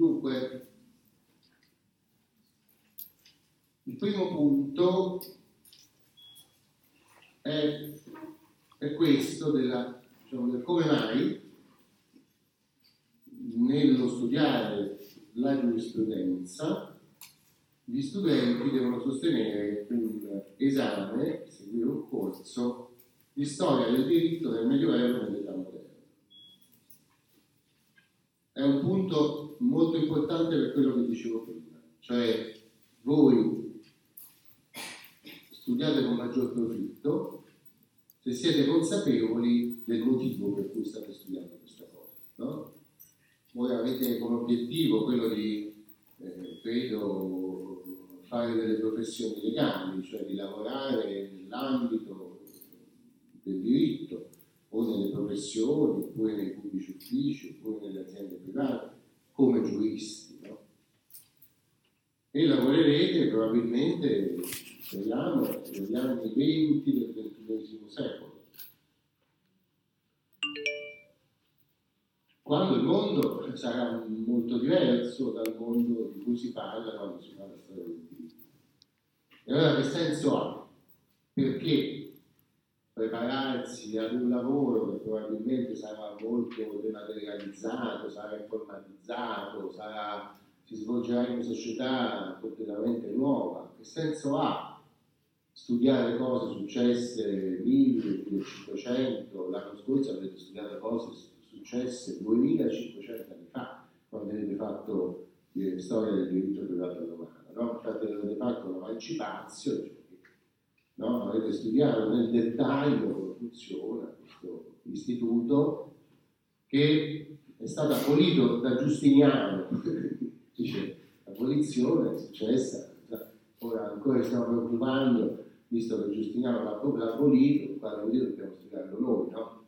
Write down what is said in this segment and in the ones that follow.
Dunque, il primo punto è, è questo della, diciamo, del come mai nello studiare la giurisprudenza gli studenti devono sostenere un esame, seguire un corso di storia del diritto del Medioevo e dell'età moderna. È un punto molto importante per quello che dicevo prima, cioè voi studiate con maggior profitto se siete consapevoli del motivo per cui state studiando questa cosa. No? Voi avete come obiettivo quello di, eh, credo, fare delle professioni legali, cioè di lavorare nell'ambito del diritto o nelle professioni, oppure nei pubblici uffici, oppure nelle aziende private, come giuristi. No? E lavorerete probabilmente, speriamo, negli anni 20 del XXI secolo. Quando il mondo sarà molto diverso dal mondo di cui si parla quando si fa la storia del diritto. E allora che senso ha? Perché prepararsi ad un lavoro che probabilmente sarà molto dematerializzato, sarà informatizzato, sarà, si svolgerà in una società completamente nuova. Che senso ha studiare cose successe 1000, 1500? L'anno scorso avete studiato cose successe 2500 anni fa, quando avete fatto storia del diritto privato romano. No? Infatti avete fatto l'emancipazione, no? avete studiato nel dettaglio come funziona questo istituto che è stato abolito da Giustiniano, dice l'abolizione è successa, ora ancora stiamo preoccupando, visto che Giustiniano l'ha proprio abolito, quando abolito dobbiamo studiarlo noi, no?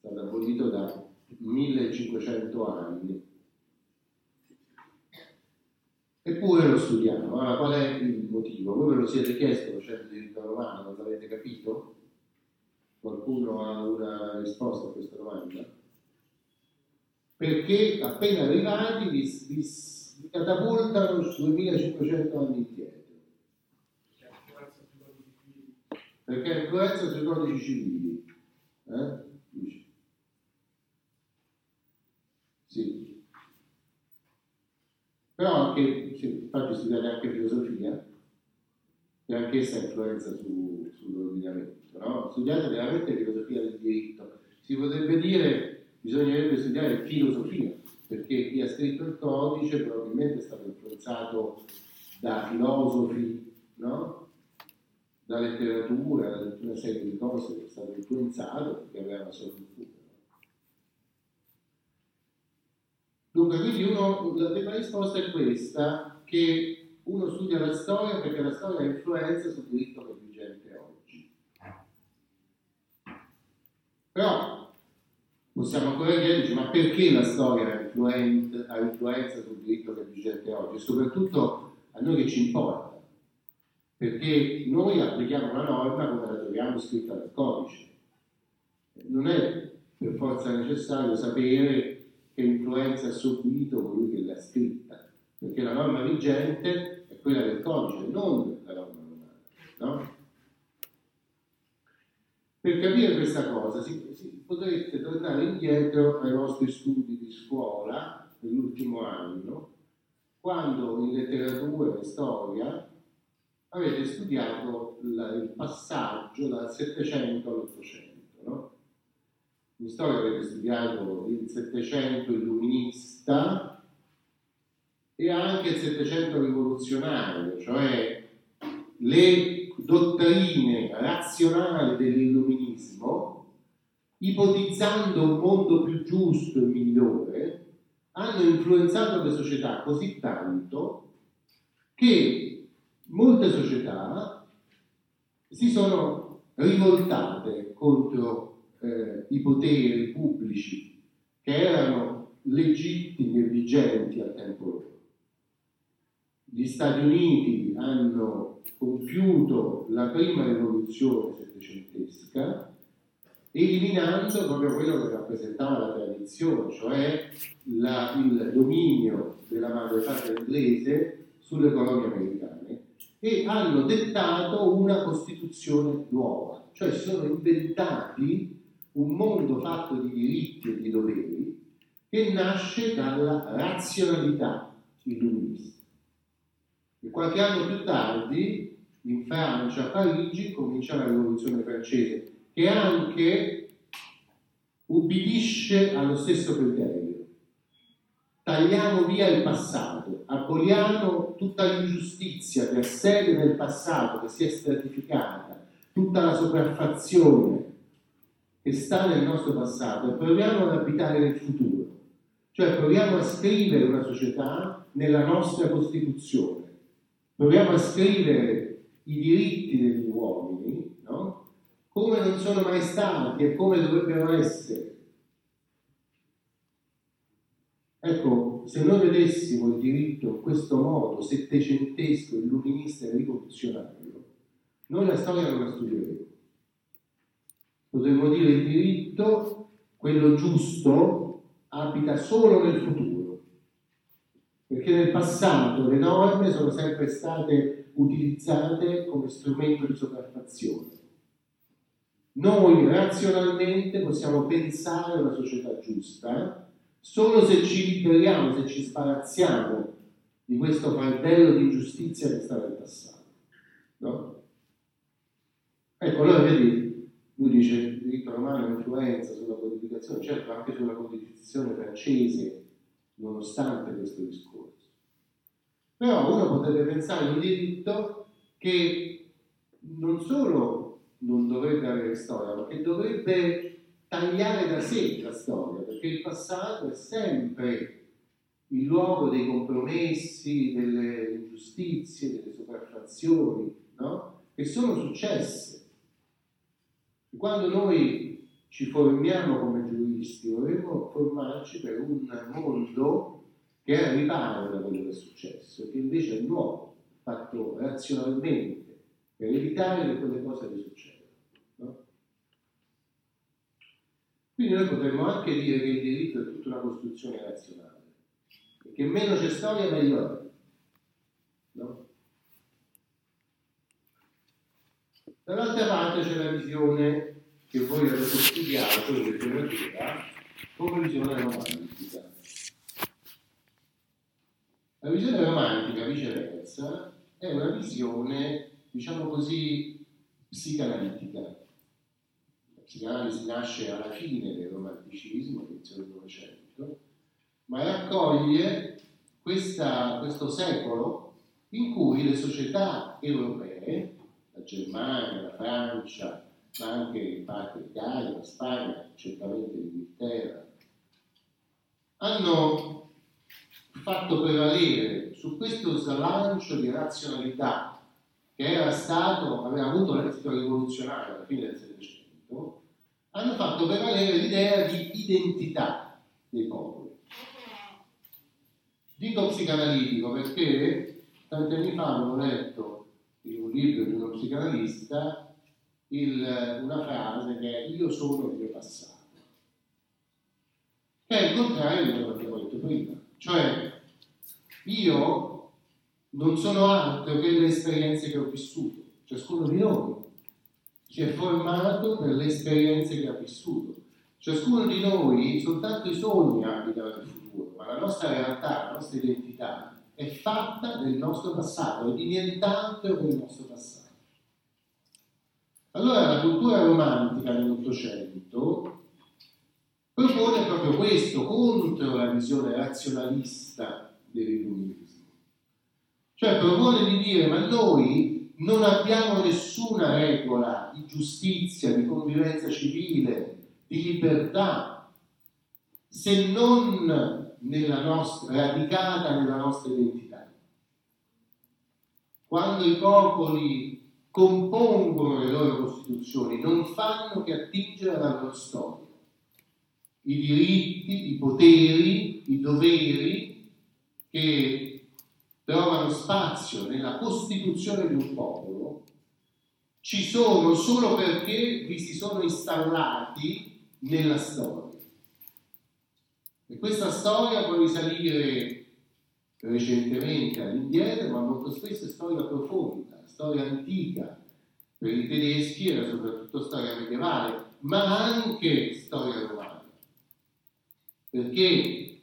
È stato abolito da 1500 anni. Eppure lo studiamo. Allora, qual è il motivo? Voi ve lo siete chiesto facendo diritto romano, non l'avete capito? Qualcuno ha una risposta a questa domanda? Perché appena arrivati vi, vi, vi catapultano 2500 anni indietro. Perché è influenza sui codici civili. Eh? Però anche, infatti studiate anche filosofia, che anch'essa influenza su, sull'ordinamento, no? Studiate veramente filosofia del diritto. Si potrebbe dire, bisognerebbe studiare filosofia, perché chi ha scritto il codice probabilmente è stato influenzato da filosofi, no? da letteratura, da tutta una serie di cose che è stato influenzato perché aveva una sua cultura. Dunque, quindi uno, la prima risposta è questa, che uno studia la storia perché la storia ha influenza sul diritto che è vigente oggi. Però possiamo ancora chiederci, ma perché la storia ha, influenza, sul diritto che è vigente oggi? E soprattutto a noi che ci importa. Perché noi applichiamo una norma come la troviamo scritta nel codice. Non è per forza necessario sapere che influenza ha subito colui che l'ha scritta, perché la norma vigente è quella del codice, non la norma romana. No? Per capire questa cosa si, si, potrete tornare indietro ai vostri studi di scuola dell'ultimo anno, quando in letteratura e storia avete studiato il passaggio dal 700 all'Ottocento. In storia avete studiato il Settecento illuminista e anche il Settecento rivoluzionario, cioè le dottrine razionali dell'illuminismo, ipotizzando un mondo più giusto e migliore, hanno influenzato le società così tanto che molte società si sono rivoltate contro eh, i poteri pubblici che erano legittimi e vigenti al tempo loro. Gli Stati Uniti hanno compiuto la prima rivoluzione settecentesca eliminando proprio quello che rappresentava la tradizione, cioè la, il dominio della madrepatria inglese sulle colonie americane e hanno dettato una Costituzione nuova, cioè si sono inventati un mondo fatto di diritti e di doveri che nasce dalla razionalità illuminista. E qualche anno più tardi, in Francia, a Parigi, comincia la rivoluzione francese, che anche ubbidisce allo stesso criterio. Tagliamo via il passato, aboliamo tutta l'ingiustizia che ha sede nel passato, che si è stratificata, tutta la sopraffazione che sta nel nostro passato e proviamo ad abitare nel futuro. Cioè proviamo a scrivere una società nella nostra Costituzione, proviamo a scrivere i diritti degli uomini, no? come non sono mai stati e come dovrebbero essere. Ecco, se noi vedessimo il diritto in questo modo settecentesco, illuminista e rivoluzionario, noi la storia non la studieremo. Potremmo dire il diritto, quello giusto, abita solo nel futuro, perché nel passato le norme sono sempre state utilizzate come strumento di sopraffazione. Noi razionalmente possiamo pensare a una società giusta solo se ci liberiamo, se ci sbarazziamo di questo fardello di ingiustizia che sta nel passato. No? Ecco, allora vedi, lui dice il diritto romano ha influenza sulla codificazione, certo anche sulla codificazione francese, nonostante questo discorso. Però uno potrebbe pensare a un diritto che non solo non dovrebbe avere storia, ma che dovrebbe tagliare da sé la storia, perché il passato è sempre il luogo dei compromessi, delle ingiustizie, delle sopraffazioni, no? che sono successe. E quando noi ci formiamo come giuristi, dovremmo formarci per un mondo che è riparo da quello che è successo, che invece è nuovo, fatto razionalmente, per evitare che quelle cose risuccedano. Quindi noi potremmo anche dire che il diritto è tutta una costruzione razionale, perché meno c'è storia meglio è. No? Dall'altra parte c'è la visione che voi avete studiato in letteratura come visione romantica. La visione romantica, viceversa, è una visione, diciamo così, psicanalitica psicanalisi nasce alla fine del romanticismo, all'inizio del Novecento, ma raccoglie questa, questo secolo in cui le società europee, la Germania, la Francia, ma anche in parte l'Italia, la Spagna, certamente l'Inghilterra, hanno fatto prevalere su questo slancio di razionalità che era stato, aveva avuto l'esito rivoluzionario alla fine del Settecento, hanno fatto prevalere l'idea di identità dei popoli. Dico psicanalitico perché tanti anni fa avevo letto un libro di uno psicanalista il, una frase che è io sono il mio passato, che è il contrario di quello che abbiamo detto prima, cioè io non sono altro che le esperienze che ho vissuto, ciascuno di noi si è formato per le esperienze che ha vissuto. Ciascuno di noi, soltanto i sogni abitano nel futuro, ma la nostra realtà, la nostra identità è fatta del nostro passato e di nient'altro che il nostro passato. Allora la cultura romantica nell'Ottocento propone proprio questo contro la visione razionalista dell'illuminismo. Cioè propone di dire ma noi non abbiamo nessuna regola di giustizia, di convivenza civile, di libertà, se non nella nostra, radicata nella nostra identità. Quando i popoli compongono le loro costituzioni, non fanno che attingere alla loro storia. I diritti, i poteri, i doveri che trovano spazio nella costituzione di un popolo ci sono solo perché vi si sono installati nella storia. E questa storia può risalire recentemente all'indietro, ma molto spesso è storia profonda, storia antica. Per i tedeschi era soprattutto storia medievale, ma anche storia romana. Perché,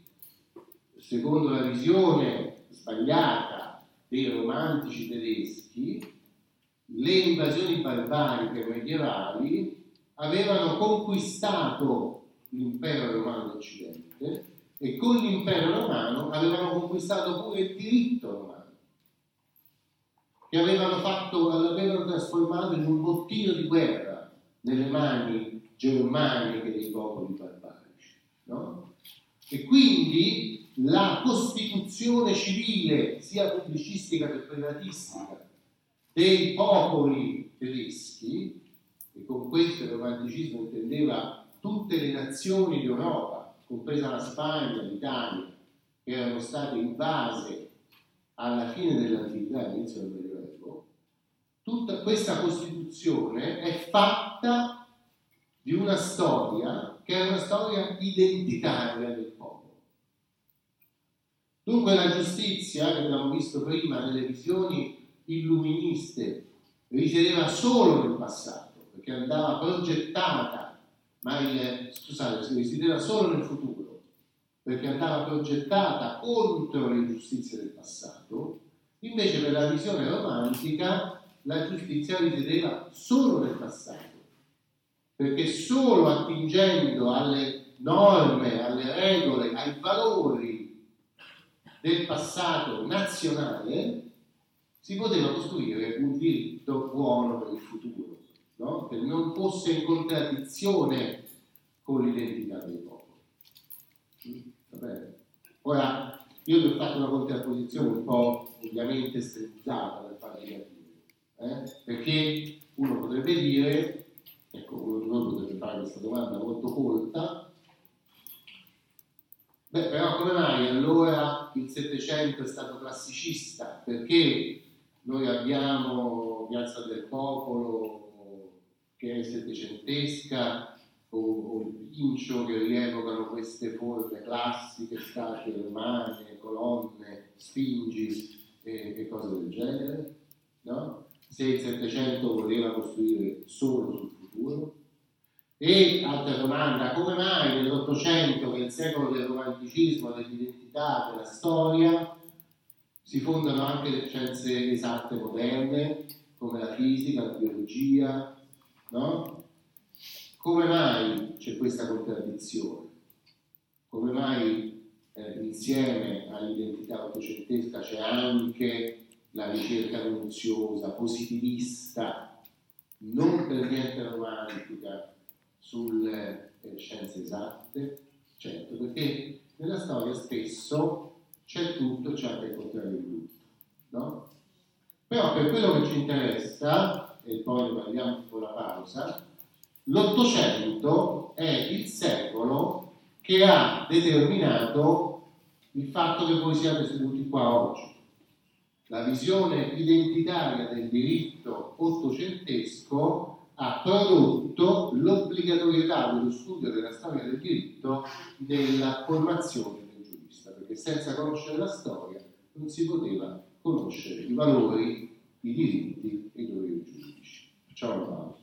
secondo la visione sbagliata dei romantici tedeschi, le invasioni barbariche medievali avevano conquistato l'impero romano d'Occidente e con l'impero romano avevano conquistato pure il diritto romano, che avevano, fatto, avevano trasformato in un bottino di guerra nelle mani germaniche dei popoli barbarici. No? E quindi la costituzione civile, sia pubblicistica che privatistica, dei popoli tedeschi, e con questo il romanticismo intendeva tutte le nazioni d'Europa, compresa la Spagna, l'Italia, che erano state invase alla fine dell'antichità, all'inizio del Medioevo, tutta questa Costituzione è fatta di una storia che è una storia identitaria del popolo. Dunque la giustizia, che abbiamo visto prima nelle visioni illuministe risiedeva solo nel passato, perché andava progettata, ma il, scusate, risiedeva solo nel futuro, perché andava progettata contro le ingiustizie del passato, invece per la visione romantica la giustizia risiedeva solo nel passato, perché solo attingendo alle norme, alle regole, ai valori del passato nazionale, si poteva costruire un diritto buono per il futuro, no? che non fosse in contraddizione con l'identità dei popoli. Mm? Ora, io vi ho fatto una contrapposizione un po' ovviamente stilizzata per fare capire, eh? perché uno potrebbe dire, ecco, uno potrebbe fare questa domanda molto colta, beh, però come mai allora il Settecento è stato classicista? Perché noi abbiamo Piazza del Popolo che è settecentesca o, o il Pincio che rievocano queste forme classiche, statue romane, colonne, spingi e, e cose del genere. No? Se il Settecento voleva costruire solo sul futuro. E altra domanda, come mai nell'Ottocento, che è il secolo del romanticismo, dell'identità, della storia, si fondano anche le scienze esatte moderne, come la fisica, la biologia, no? Come mai c'è questa contraddizione? Come mai eh, insieme all'identità ottocentesca c'è anche la ricerca minuziosa, positivista, non per niente romantica sulle eh, scienze esatte? Certo, perché nella storia spesso c'è tutto, c'è anche il contrario di tutto. No? Però per quello che ci interessa, e poi ne parliamo dopo la pausa, l'Ottocento è il secolo che ha determinato il fatto che voi siate seduti qua oggi. La visione identitaria del diritto ottocentesco ha prodotto l'obbligatorietà dello studio della storia del diritto nella formazione perché senza conoscere la storia non si poteva conoscere i valori, i diritti e i doveri giuridici. Facciamo una pausa.